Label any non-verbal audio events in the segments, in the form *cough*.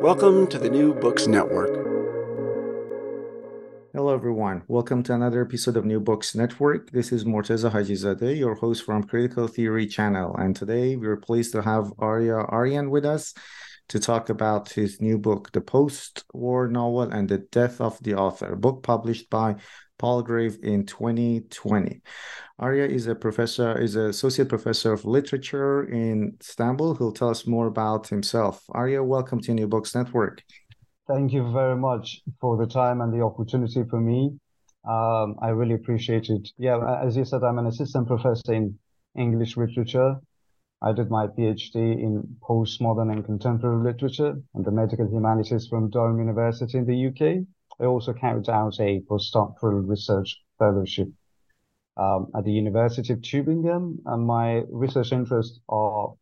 Welcome to the New Books Network. Hello, everyone. Welcome to another episode of New Books Network. This is Morteza Hajizadeh, your host from Critical Theory Channel. And today we're pleased to have Arya Aryan with us to talk about his new book, The Post War Novel and the Death of the Author, a book published by Palgrave in 2020. Arya is a professor, is an associate professor of literature in Istanbul. He'll tell us more about himself. Arya, welcome to New Books Network. Thank you very much for the time and the opportunity for me. Um, I really appreciate it. Yeah, as you said, I'm an assistant professor in English literature. I did my PhD in postmodern and contemporary literature and the medical humanities from Durham University in the UK. I also carried out a postdoctoral research fellowship um, at the University of Tübingen, and my research interests are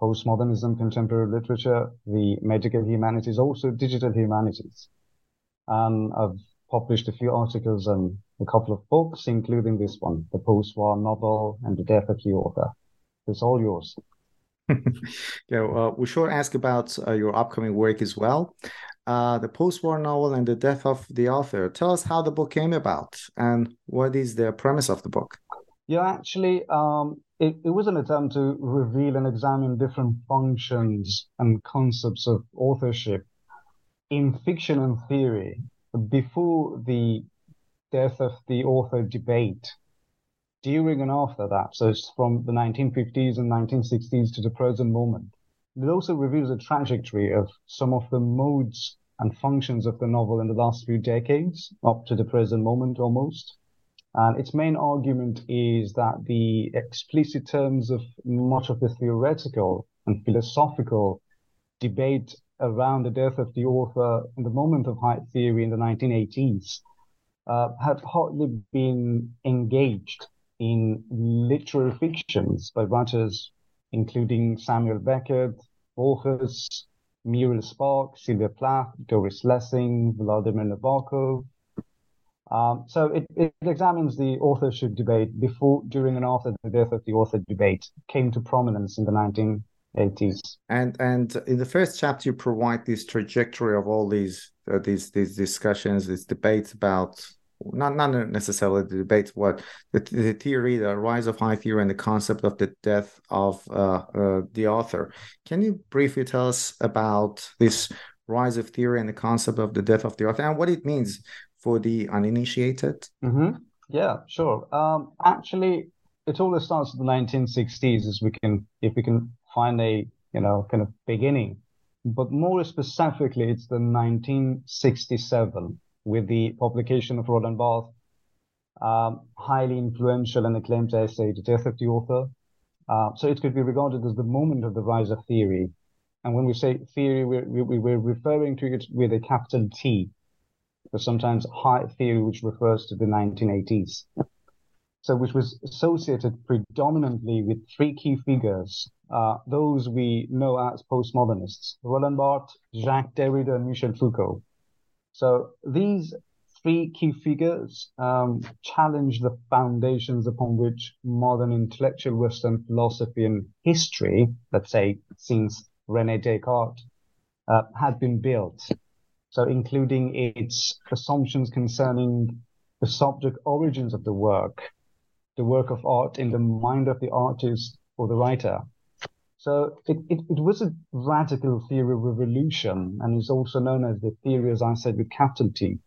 postmodernism, contemporary literature, the medical humanities, also digital humanities. And I've published a few articles and a couple of books, including this one, The Post-War Novel and The Death of the Author. It's all yours. *laughs* yeah, uh, we should ask about uh, your upcoming work as well uh, the post-war novel and the death of the author. Tell us how the book came about and what is the premise of the book. Yeah, actually, um, it, it was an attempt to reveal and examine different functions and concepts of authorship in fiction and theory before the death of the author debate, during and after that. So it's from the 1950s and 1960s to the present moment. It also reveals the trajectory of some of the modes and functions of the novel in the last few decades, up to the present moment almost. And its main argument is that the explicit terms of much of the theoretical and philosophical debate around the death of the author in the moment of high theory in the 1980s uh, had hardly been engaged in literary fictions by writers including Samuel Beckett, Borges, Muriel Spark, Sylvia Plath, Doris Lessing, Vladimir Nabokov. Um, so it, it examines the authorship debate before, during, and after the death of the author debate came to prominence in the 1980s. And and in the first chapter, you provide this trajectory of all these uh, these these discussions, these debates about not not necessarily the debate what the, the theory the rise of high theory and the concept of the death of uh, uh, the author. Can you briefly tell us about this rise of theory and the concept of the death of the author and what it means for the uninitiated? Mm-hmm. yeah sure. Um, actually it all starts in the 1960s as we can if we can find a you know kind of beginning. But more specifically it's the 1967 with the publication of Roland Barthes' um, highly influential and acclaimed essay, The Death of the Author. Uh, so it could be regarded as the moment of the rise of theory. And when we say theory, we're, we, we're referring to it with a capital T, but sometimes high theory, which refers to the 1980s. so which was associated predominantly with three key figures, uh, those we know as postmodernists, Roland Barthes, Jacques Derrida, and Michel Foucault. So these three key figures um, challenge the foundations upon which modern intellectual Western philosophy and history, let's say since Rene Descartes, uh, had been built. So including its assumptions concerning the subject origins of the work, the work of art in the mind of the artist or the writer. So it, it, it was a radical theory revolution and is also known as the theory, as I said, with capital T.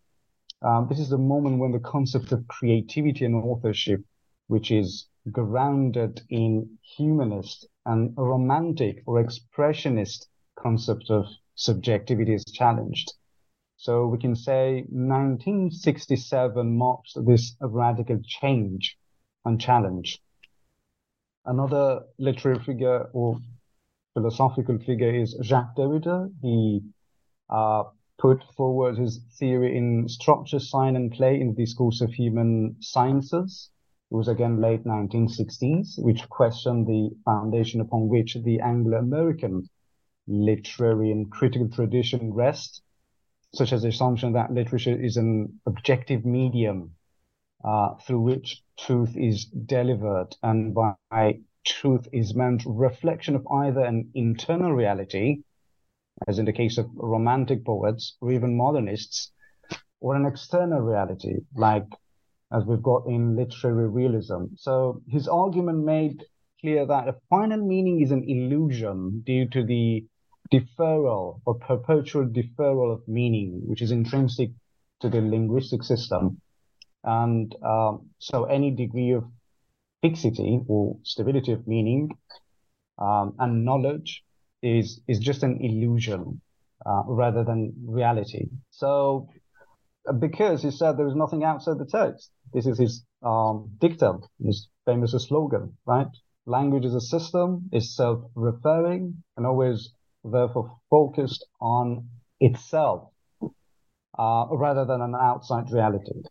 Um, this is the moment when the concept of creativity and authorship, which is grounded in humanist and romantic or expressionist concept of subjectivity is challenged. So we can say 1967 marks this radical change and challenge. Another literary figure or philosophical figure is Jacques Derrida. He uh, put forward his theory in structure, sign, and play in the discourse of human sciences. It was again late 1960s, which questioned the foundation upon which the Anglo-American literary and critical tradition rests, such as the assumption that literature is an objective medium uh, through which truth is delivered, and by truth is meant reflection of either an internal reality, as in the case of romantic poets or even modernists, or an external reality, like as we've got in literary realism. So his argument made clear that a final meaning is an illusion due to the deferral or perpetual deferral of meaning, which is intrinsic to the linguistic system. And um, so any degree of fixity or stability of meaning um, and knowledge is, is just an illusion uh, rather than reality. So uh, because he said there is nothing outside the text. This is his um, dictum, his famous slogan, right? Language is a system, is self-referring, and always therefore focused on itself uh, rather than an outside reality.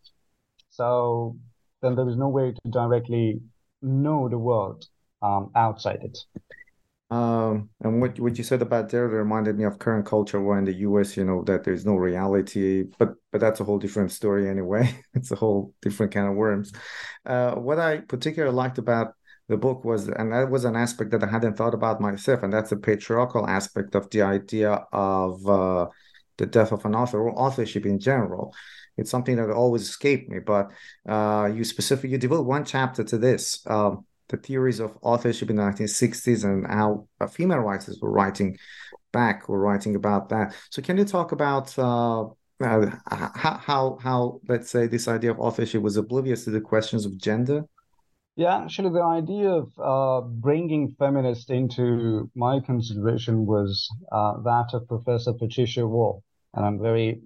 So then there is no way to directly know the world um, outside it. Um, and what what you said about there reminded me of current culture where in the US, you know, that there's no reality, but but that's a whole different story anyway. *laughs* it's a whole different kind of worms. Uh, what I particularly liked about the book was, and that was an aspect that I hadn't thought about myself, and that's the patriarchal aspect of the idea of uh, the death of an author or authorship in general. It's something that always escaped me, but uh, you specifically you devote one chapter to this, um, the theories of authorship in the 1960s and how uh, female writers were writing back, were writing about that. So can you talk about uh, uh, how, how, how, let's say, this idea of authorship was oblivious to the questions of gender? Yeah, actually, the idea of uh, bringing feminists into my consideration was uh, that of Professor Patricia Waugh, and I'm very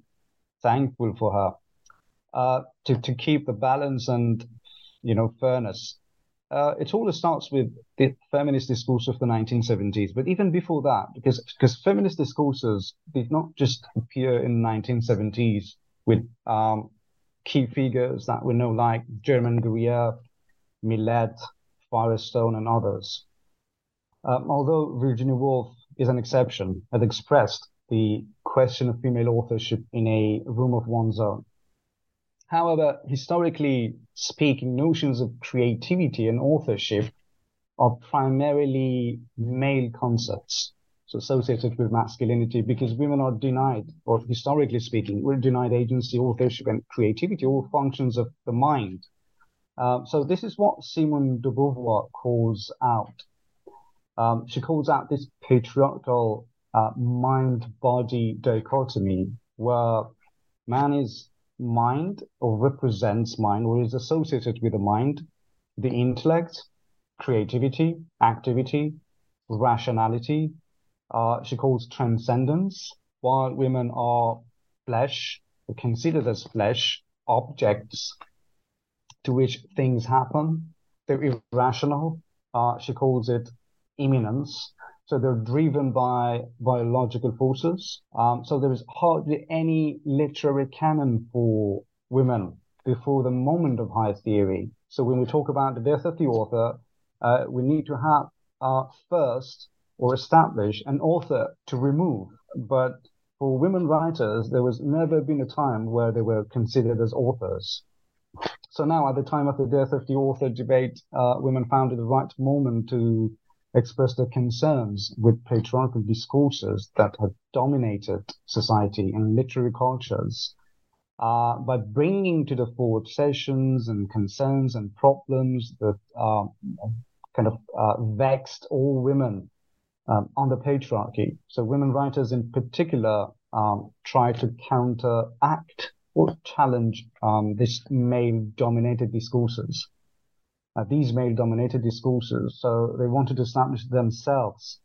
thankful for her uh, to to keep the balance and you know fairness. Uh, it all starts with the feminist discourse of the 1970s, but even before that, because because feminist discourses did not just appear in the 1970s with um, key figures that we know like Germaine Greer, Millett, Firestone, and others. Um, although Virginia Woolf is an exception, had expressed the question of female authorship in a room of one's own. However, historically speaking, notions of creativity and authorship are primarily male concepts, so associated with masculinity, because women are denied, or historically speaking, we're denied agency, authorship, and creativity, all functions of the mind. Uh, so this is what Simone de Beauvoir calls out. Um, she calls out this patriarchal uh, mind-body dichotomy where man is mind or represents mind or is associated with the mind, the intellect, creativity, activity, rationality. Uh, she calls transcendence, while women are flesh, considered as flesh, objects to which things happen. They're irrational. Uh, she calls it immanence. So they're driven by biological forces. Um, so there is hardly any literary canon for women before the moment of high theory. So when we talk about the death of the author, uh, we need to have uh, first or establish an author to remove. But for women writers, there was never been a time where they were considered as authors. So now, at the time of the death of the author debate, uh, women found it the right moment to express their concerns with patriarchal discourses that have dominated society and literary cultures uh, by bringing to the fore obsessions and concerns and problems that uh, kind of uh, vexed all women um, on the patriarchy. So women writers in particular um, try to counteract or challenge um, this male-dominated discourses. Uh, these male-dominated discourses. So they wanted to establish themselves,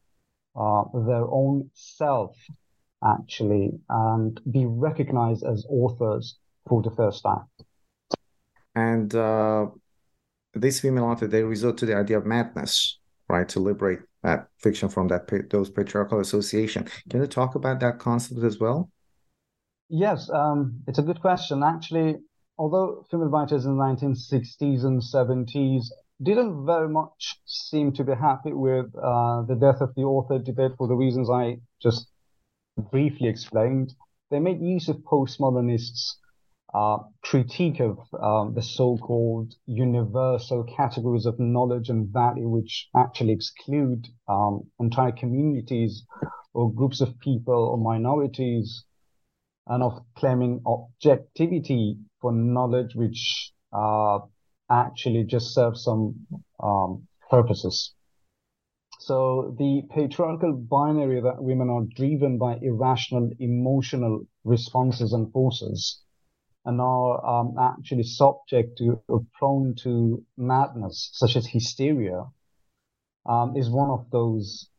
uh, their own self, actually, and be recognized as authors for the first time. And uh, these female authors, they resort to the idea of madness, right, to liberate that fiction from that those patriarchal association. Can you talk about that concept as well? Yes, um, it's a good question. Actually, although female writers in the 1960s and 70s didn't very much seem to be happy with uh, the death of the author debate for the reasons I just briefly explained, they made use of postmodernists' uh, critique of um, the so-called universal categories of knowledge and value, which actually exclude um, entire communities or groups of people or minorities, and of claiming objectivity for knowledge, which uh, actually just serves some um, purposes. So the patriarchal binary that women are driven by irrational emotional responses and forces and are um, actually subject to or prone to madness, such as hysteria, um, is one of those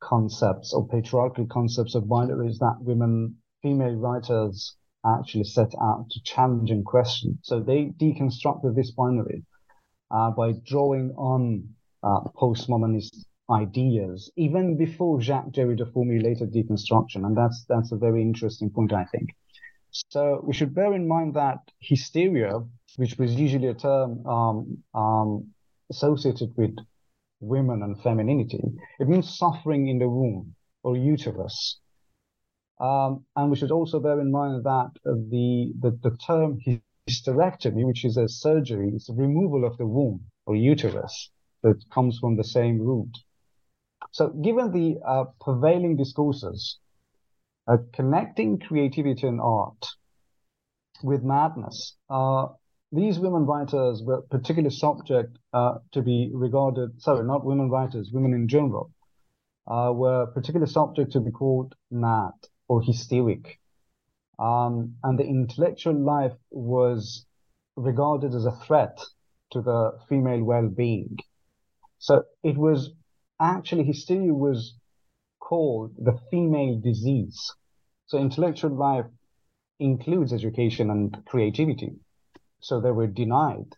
concepts or patriarchal concepts of binaries that women, female writers actually set out to challenge and question. So they deconstructed this binary uh, by drawing on uh, postmodernist ideas, even before Jacques Derrida formulated deconstruction. And that's that's a very interesting point, I think. So we should bear in mind that hysteria, which was usually a term um, um, associated with women and femininity, it means suffering in the womb or uterus. Um, and we should also bear in mind that the, the, the term hysterectomy, which is a surgery, is a removal of the womb or uterus that comes from the same root. So given the uh, prevailing discourses uh, connecting creativity and art with madness. Uh, these women writers were particularly subject uh, to be regarded, sorry, not women writers, women in general, uh, were particularly subject to be called mad or hysteric. Um, and the intellectual life was regarded as a threat to the female well-being. So it was actually hysteria was called the female disease. So intellectual life includes education and creativity. So they were denied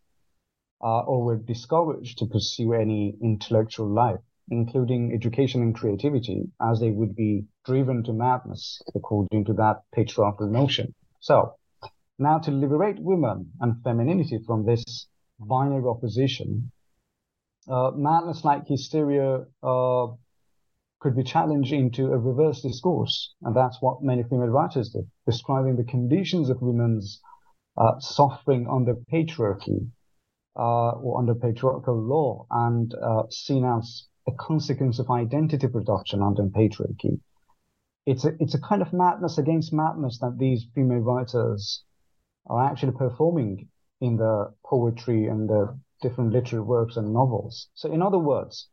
uh, or were discouraged to pursue any intellectual life, including education and creativity, as they would be driven to madness according to that patriarchal notion. So now to liberate women and femininity from this binary opposition, uh, madness like hysteria uh, could be challenged into a reverse discourse. And that's what many female writers did, describing the conditions of women's uh, suffering under patriarchy uh, or under patriarchal law and uh, seen as a consequence of identity production under patriarchy. It's a, it's a kind of madness against madness that these female writers are actually performing in the poetry and the different literary works and novels. So in other words,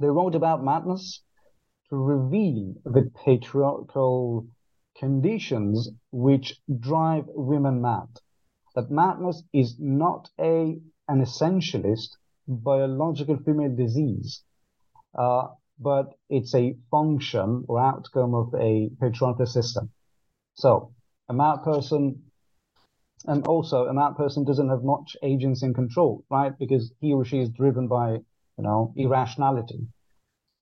they wrote about madness to reveal the patriarchal conditions which drive women mad. That madness is not a an essentialist biological female disease, uh, but it's a function or outcome of a patriarchal system. So a mad person, and also a mad person doesn't have much agency and control, right? Because he or she is driven by, you know, irrationality.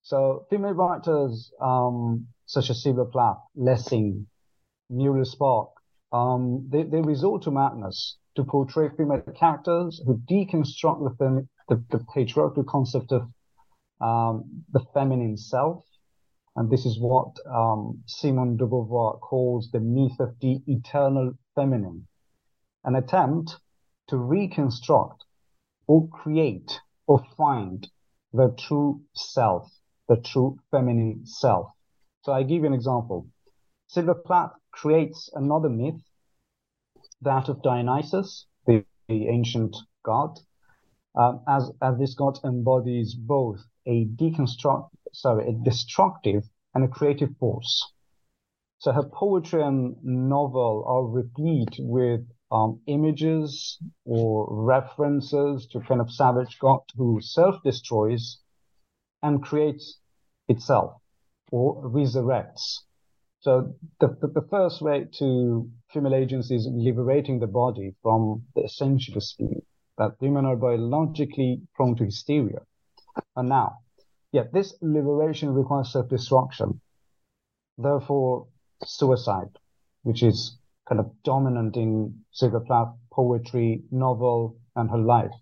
So female writers um, such as Sylvia Plath, Lessing, Muriel Spark, um, they, they resort to madness to portray female characters who deconstruct the, the, the patriarchal concept of um, the feminine self. And this is what um, Simone de Beauvoir calls the myth of the eternal feminine, an attempt to reconstruct or create or find the true self, the true feminine self. So I give you an example. Sylvia Plath creates another myth, that of Dionysus, the, the ancient god, um, as, as this god embodies both a deconstruct, sorry, a destructive and a creative force. So her poetry and novel are replete with um, images or references to kind of savage god who self-destroys and creates itself or resurrects. So the, the, the, first way to female agency is liberating the body from the essentialist view that women are biologically prone to hysteria. And now, yeah, this liberation requires self-destruction. Therefore, suicide, which is kind of dominant in Sylvia Plath poetry, novel, and her life.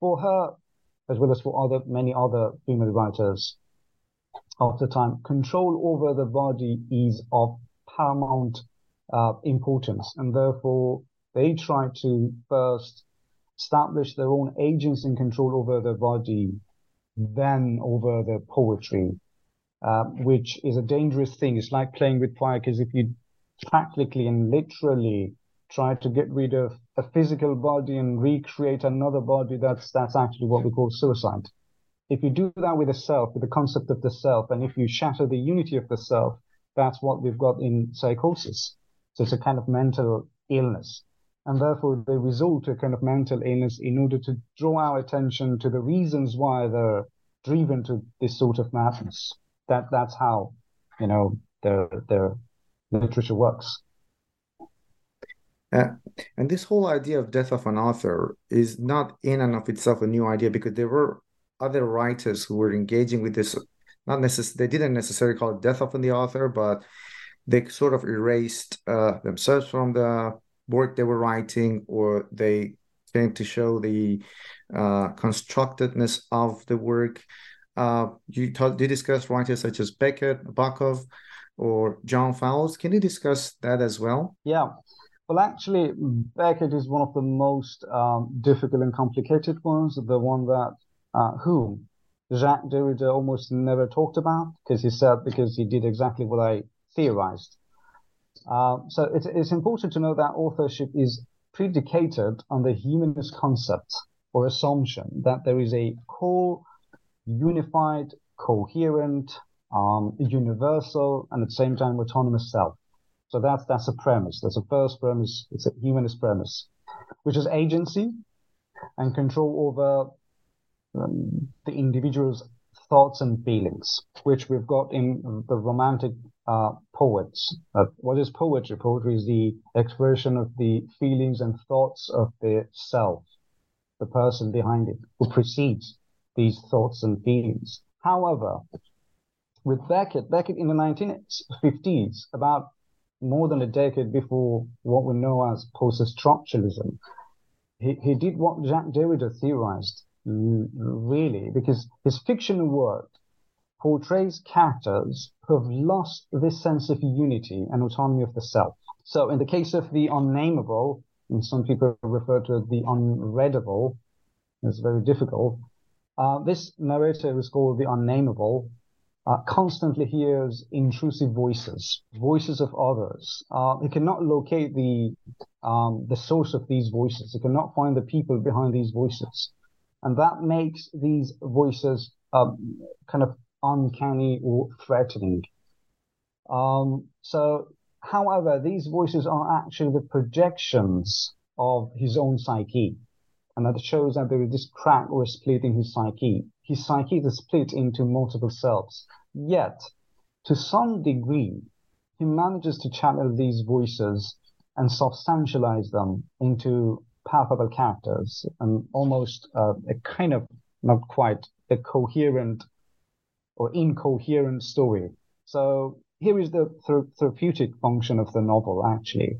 For her, as well as for other many other female writers of the time, control over the body is of paramount uh, importance, and therefore they try to first establish their own agency and control over their body, then over their poetry, uh, which is a dangerous thing. It's like playing with fire because if you practically and literally try to get rid of a physical body and recreate another body, that's that's actually what we call suicide. If you do that with the self, with the concept of the self, and if you shatter the unity of the self, that's what we've got in psychosis. So it's a kind of mental illness. And therefore they resort to a kind of mental illness in order to draw our attention to the reasons why they're driven to this sort of madness. That that's how, you know, their their literature works. Uh, and this whole idea of death of an author is not in and of itself a new idea because there were other writers who were engaging with this. Not necessarily, they didn't necessarily call it death of the author, but they sort of erased uh, themselves from the work they were writing, or they came to show the uh, constructedness of the work. Uh, you, talk, you discuss writers such as Beckett, Nabokov, or John Fowles. Can you discuss that as well? Yeah. Well, actually, Beckett is one of the most um, difficult and complicated ones. The one that uh, whom Jacques Derrida almost never talked about because he said because he did exactly what I theorized. Uh, so it's, it's important to know that authorship is predicated on the humanist concept or assumption that there is a core, unified, coherent, um, universal, and at the same time autonomous self. So that's that's a premise. That's a first premise. It's a humanist premise, which is agency and control over um, the individual's thoughts and feelings, which we've got in the romantic poets. Uh, what is poetry? Poetry is the expression of the feelings and thoughts of the self, the person behind it, who precedes these thoughts and feelings. However, with Beckett, Beckett in the 1950s, about more than a decade before what we know as post-structuralism, he, he did what Jacques Derrida theorized, really, because his fictional work portrays characters who have lost this sense of unity and autonomy of the self. So in the case of the unnameable, and some people refer to the unreadable, it's very difficult. Uh, this narrator is called the unnameable, uh, constantly hears intrusive voices, voices of others. Uh, he cannot locate the um, the source of these voices. He cannot find the people behind these voices, and that makes these voices um, kind of uncanny or threatening. Um, so, however, these voices are actually the projections of his own psyche, and that shows that there is this crack or split in his psyche his psyche is split into multiple selves. Yet, to some degree, he manages to channel these voices and substantialize them into palpable characters and almost uh, a kind of not quite a coherent or incoherent story. So here is the therapeutic function of the novel, actually,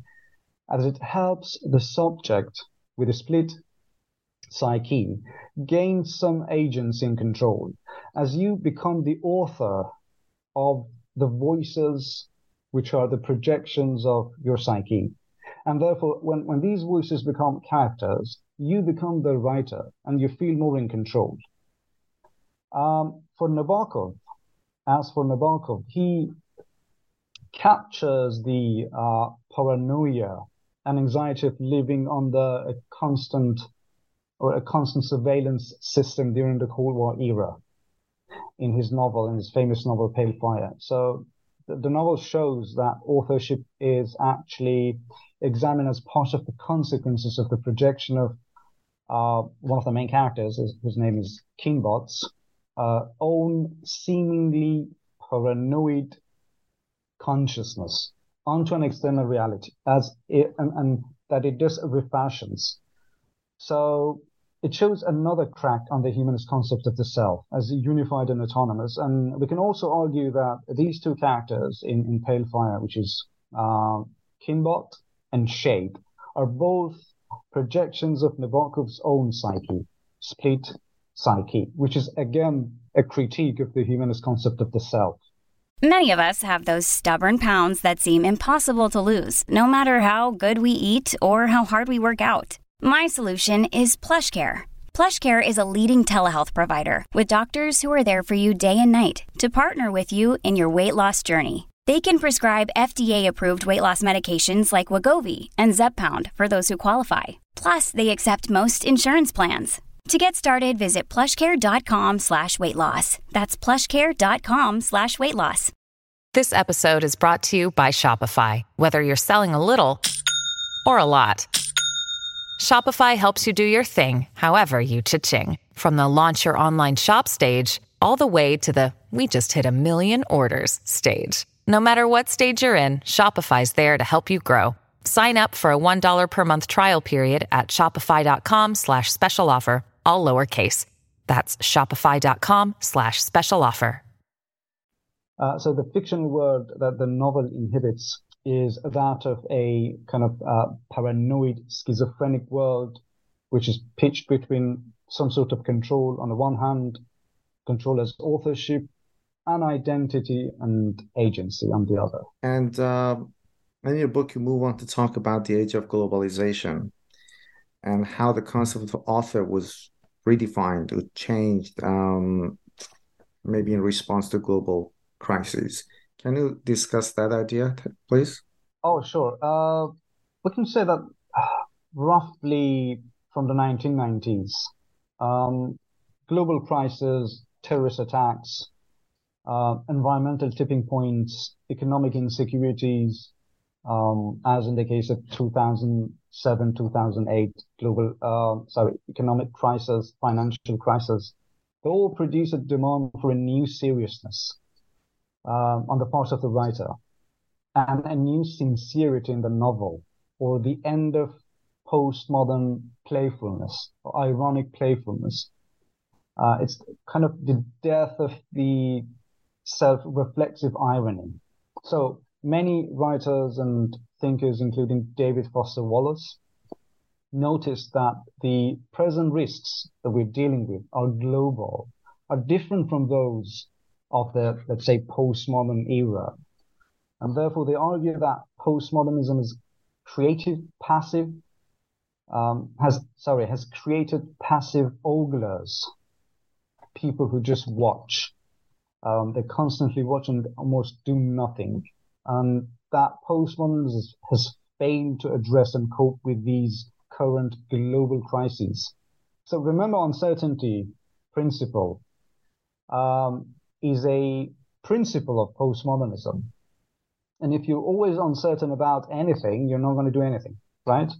as it helps the subject with a split psyche gain some agency and control as you become the author of the voices which are the projections of your psyche. And therefore, when, when these voices become characters, you become the writer and you feel more in control. Um, for Nabokov, as for Nabokov, he captures the uh, paranoia and anxiety of living under a constant or a constant surveillance system during the Cold War era in his novel, in his famous novel Pale Fire. So the, the novel shows that authorship is actually examined as part of the consequences of the projection of uh, one of the main characters, whose name is Kinbote's, uh, own seemingly paranoid consciousness onto an external reality as it, and, and that it just refashions. So it shows another crack on the humanist concept of the self as unified and autonomous. And we can also argue that these two characters in, in Pale Fire, which is uh, Kinbote and Shade, are both projections of Nabokov's own psyche, split psyche, which is again a critique of the humanist concept of the self. Many of us have those stubborn pounds that seem impossible to lose, no matter how good we eat or how hard we work out. My solution is PlushCare. PlushCare is a leading telehealth provider with doctors who are there for you day and night to partner with you in your weight loss journey. They can prescribe FDA-approved weight loss medications like Wegovy and Zepbound for those who qualify. Plus, they accept most insurance plans. To get started, visit plushcare.com slash weight loss. That's plushcare.com slash weight loss. This episode is brought to you by Shopify. Whether you're selling a little or a lot, Shopify helps you do your thing, however you cha-ching. From the launch your online shop stage, all the way to the we just hit a million orders stage. No matter what stage you're in, Shopify's there to help you grow. Sign up for a $1 per month trial period at shopify.com slash special offer all lowercase. That's shopify.com slash special offer. Uh, so the fiction world that the novel inhibits is that of a kind of uh, paranoid schizophrenic world, which is pitched between some sort of control on the one hand, control as authorship, and identity and agency on the other. And uh, in your book, you move on to talk about the age of globalization and how the concept of author was redefined or changed, um, maybe in response to global crises. Can you discuss that idea, please? Oh, sure. Uh, we can say that roughly from the 1990s, um, global crises, terrorist attacks, uh, environmental tipping points, economic insecurities, um, as in the case of 2007, 2008 global, uh, sorry, economic crisis, financial crisis, they all produce a demand for a new seriousness um, on the part of the writer and a new sincerity in the novel or the end of postmodern playfulness or ironic playfulness. Uh, it's kind of the death of the self-reflexive irony. So many writers and thinkers, including David Foster Wallace, noticed that the present risks that we're dealing with are global, are different from those of the, let's say, postmodern era. And therefore, they argue that postmodernism is creative, passive, um, has, sorry, has created passive oglers, people who just watch. Um, they constantly watch and almost do nothing. And that postmodernism has failed to address and cope with these current global crises. So remember uncertainty principle. Um, is a principle of postmodernism. And if you're always uncertain about anything, you're not going to do anything, right?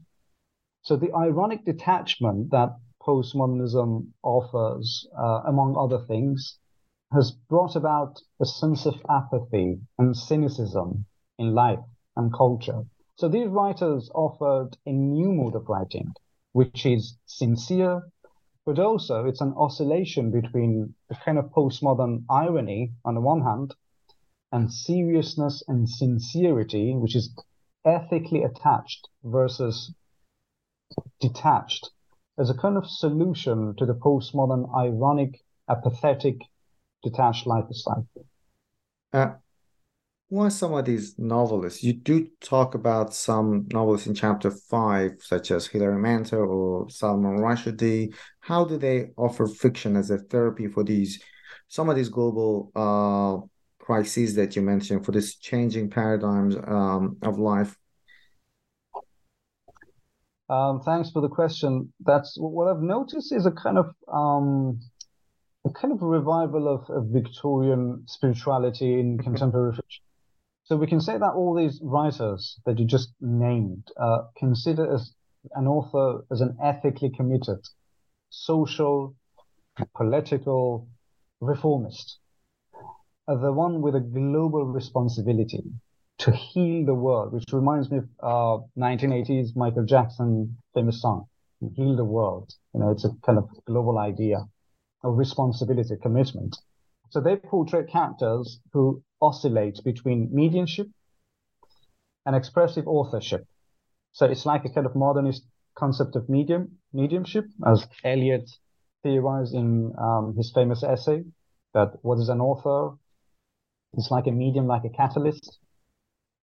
So the ironic detachment that postmodernism offers, uh, among other things, has brought about a sense of apathy and cynicism in life and culture. So these writers offered a new mode of writing, which is sincere, but also it's an oscillation between a kind of postmodern irony on the one hand and seriousness and sincerity, which is ethically attached versus detached as a kind of solution to the postmodern ironic, apathetic, detached lifestyle. Uh, who are some of these novelists? You do talk about some novelists in chapter five, such as Hilary Mantel or Salman Rushdie. How do they offer fiction as a therapy for these some of these global uh, crises that you mentioned for this changing paradigms um, of life? Um, thanks for the question. That's what I've noticed is a kind of um, a kind of revival of, of Victorian spirituality in contemporary fiction. So we can say that all these writers that you just named uh, consider as an author as an ethically committed, social, political reformist, uh, the one with a global responsibility to heal the world, which reminds me of uh, 1980s Michael Jackson famous song, "Heal the World." You know, it's a kind of global idea of responsibility, commitment. So they portray characters who oscillate between mediumship and expressive authorship. So it's like a kind of modernist concept of medium mediumship, as Eliot theorized in um, his famous essay that what is an author? It's like a medium, like a catalyst,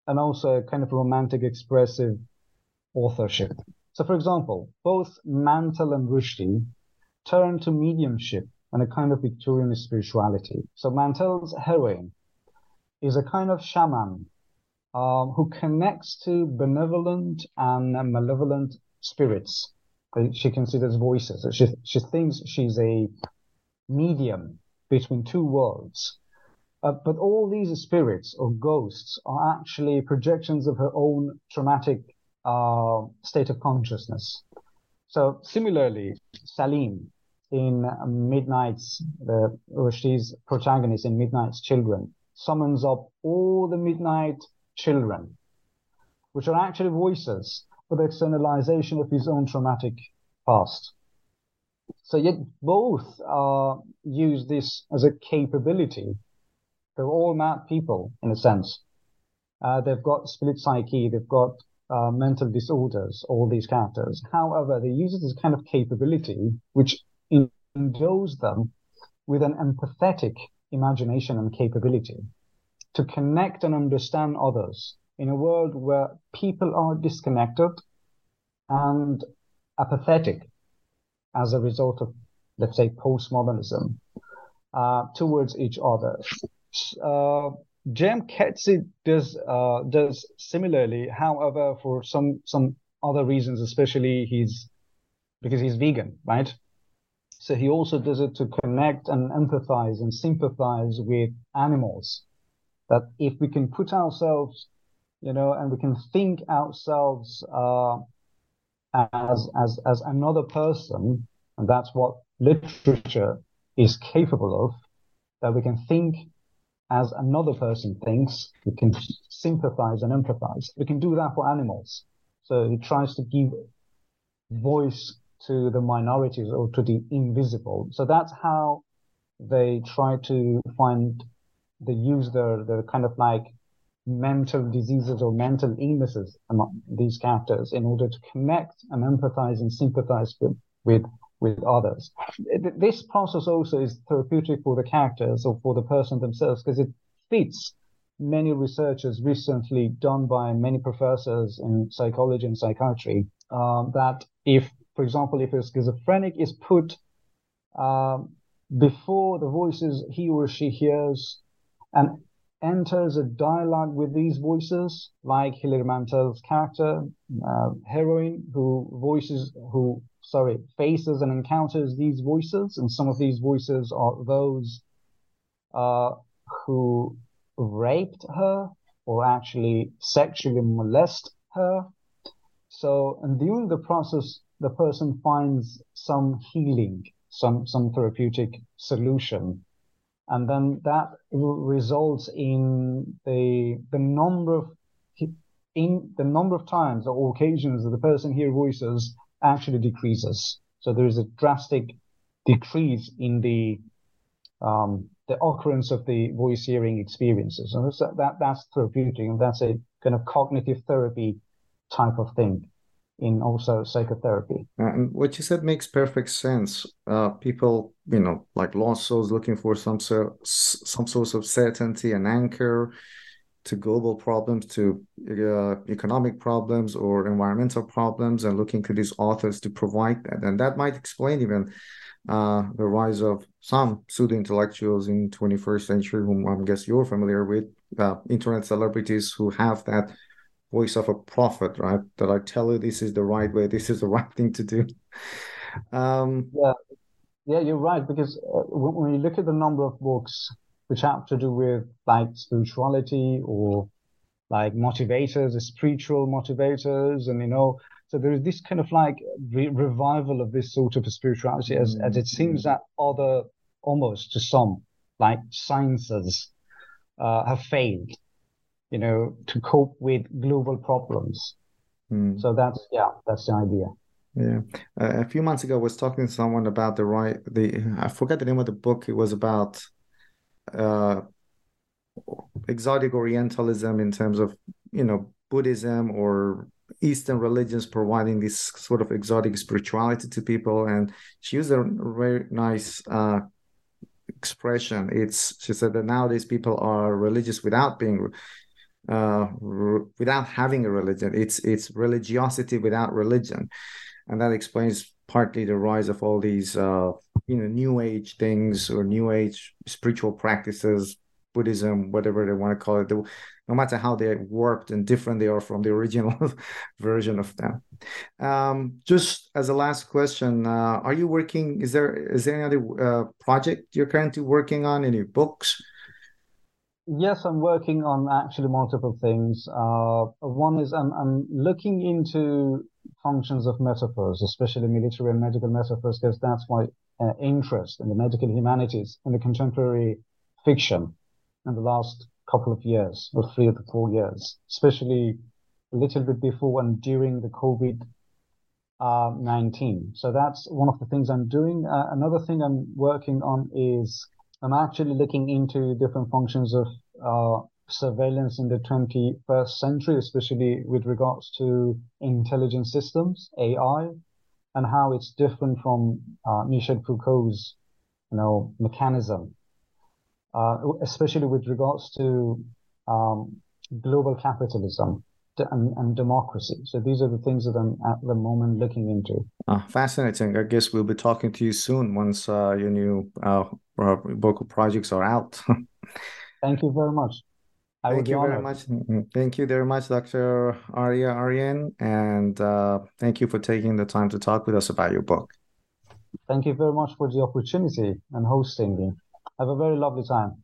and also a kind of romantic, expressive authorship. So, for example, both Mantel and Rushdie turn to mediumship and a kind of Victorian spirituality. So, Mantel's heroine is a kind of shaman um, who connects to benevolent and malevolent spirits. She considers voices. She, she thinks she's a medium between two worlds. Uh, but all these spirits or ghosts are actually projections of her own traumatic uh, state of consciousness. So similarly, Saleem in Midnight's, the Rushdie's protagonist in Midnight's Children, summons up all the Midnight children, which are actually voices for the externalization of his own traumatic past. So yet both uh, use this as a capability. They're all mad people in a sense. Uh, they've got split psyche. They've got uh, mental disorders. All these characters. However, they use it as a kind of capability which endows them with an empathetic imagination and capability to connect and understand others in a world where people are disconnected and apathetic as a result of, let's say, postmodernism uh, towards each other. Uh. Coetzee does uh, does similarly, however, for some some other reasons, especially he's because he's vegan, right? So he also does it to connect and empathize and sympathize with animals. That if we can put ourselves, you know, and we can think ourselves uh, as as as another person, and that's what literature is capable of. That we can think as another person thinks. We can sympathize and empathize. We can do that for animals. So he tries to give voice to the minorities or to the invisible. So that's how they try to find they use their their kind of like mental diseases or mental illnesses among these characters in order to connect and empathize and sympathize with, with, with others. This process also is therapeutic for the characters or for the person themselves because it fits many researchers recently done by many professors in psychology and psychiatry um, that if, for example, if a schizophrenic is put um, before the voices he or she hears and enters a dialogue with these voices, like Hilary Mantel's character, uh, heroine, who voices, who, sorry, faces and encounters these voices. And some of these voices are those uh, who raped her or actually sexually molest her. So, and during the process, the person finds some healing, some, some therapeutic solution and then that results in the the number of in the number of times or occasions that the person hears voices actually decreases. So there is a drastic decrease in the um, the occurrence of the voice hearing experiences, and that that's therapeutic, and that's a kind of cognitive therapy type of thing. In also psychotherapy. And what you said makes perfect sense. Uh, people, you know, like lost souls looking for some so, some source of certainty and anchor to global problems, to uh, economic problems or environmental problems, and looking to these authors to provide that. And that might explain even uh, the rise of some pseudo intellectuals in 21st century, whom I guess you're familiar with, uh, internet celebrities who have that voice of a prophet, right? That I tell you this is the right way, this is the *laughs* right thing to do. Um, yeah, yeah, you're right. Because uh, when, when you look at the number of books which have to do with like spirituality or like motivators, spiritual motivators, and you know, so there is this kind of like re- revival of this sort of spirituality, as mm-hmm. as it seems that other almost to some like sciences uh, have failed, you know, to cope with global problems. Mm. So that's yeah, that's the idea. Yeah, uh, a few months ago, I was talking to someone about the right. The I forget the name of the book. It was about uh, exotic Orientalism in terms of you know Buddhism or Eastern religions providing this sort of exotic spirituality to people, and she used a very nice uh, expression. It's she said that nowadays people are religious without being uh, without having a religion. It's it's religiosity without religion, and that explains partly the rise of all these uh, you know new age things or new age spiritual practices buddhism whatever they want to call it. No matter how they're warped and different they are from the original *laughs* version of them. Um, just as a last question uh, are you working is there is there any other uh, project you're currently working on? Any books yes i'm working on actually multiple things uh, one is I'm, I'm looking into functions of metaphors, especially military and medical metaphors, because that's my uh, interest in the medical humanities in the contemporary fiction in the last couple of years, or three to four years, especially a little bit before and during the COVID uh, 19. So that's one of the things I'm doing. Uh, another thing I'm working on is I'm actually looking into different functions of uh, surveillance in the 21st century, especially with regards to intelligent systems, AI, and how it's different from uh, Michel Foucault's, you know, mechanism, uh, especially with regards to um, global capitalism and, and, democracy. So these are the things that I'm at the moment looking into. Uh, fascinating. I guess we'll be talking to you soon once uh, your new uh, book projects are out. *laughs* Thank you very much. I thank you very much. Mm-hmm. Thank you very much, Dr. Arya Aryan, and uh, thank you for taking the time to talk with us about your book. Thank you very much for the opportunity and hosting me. Have a very lovely time.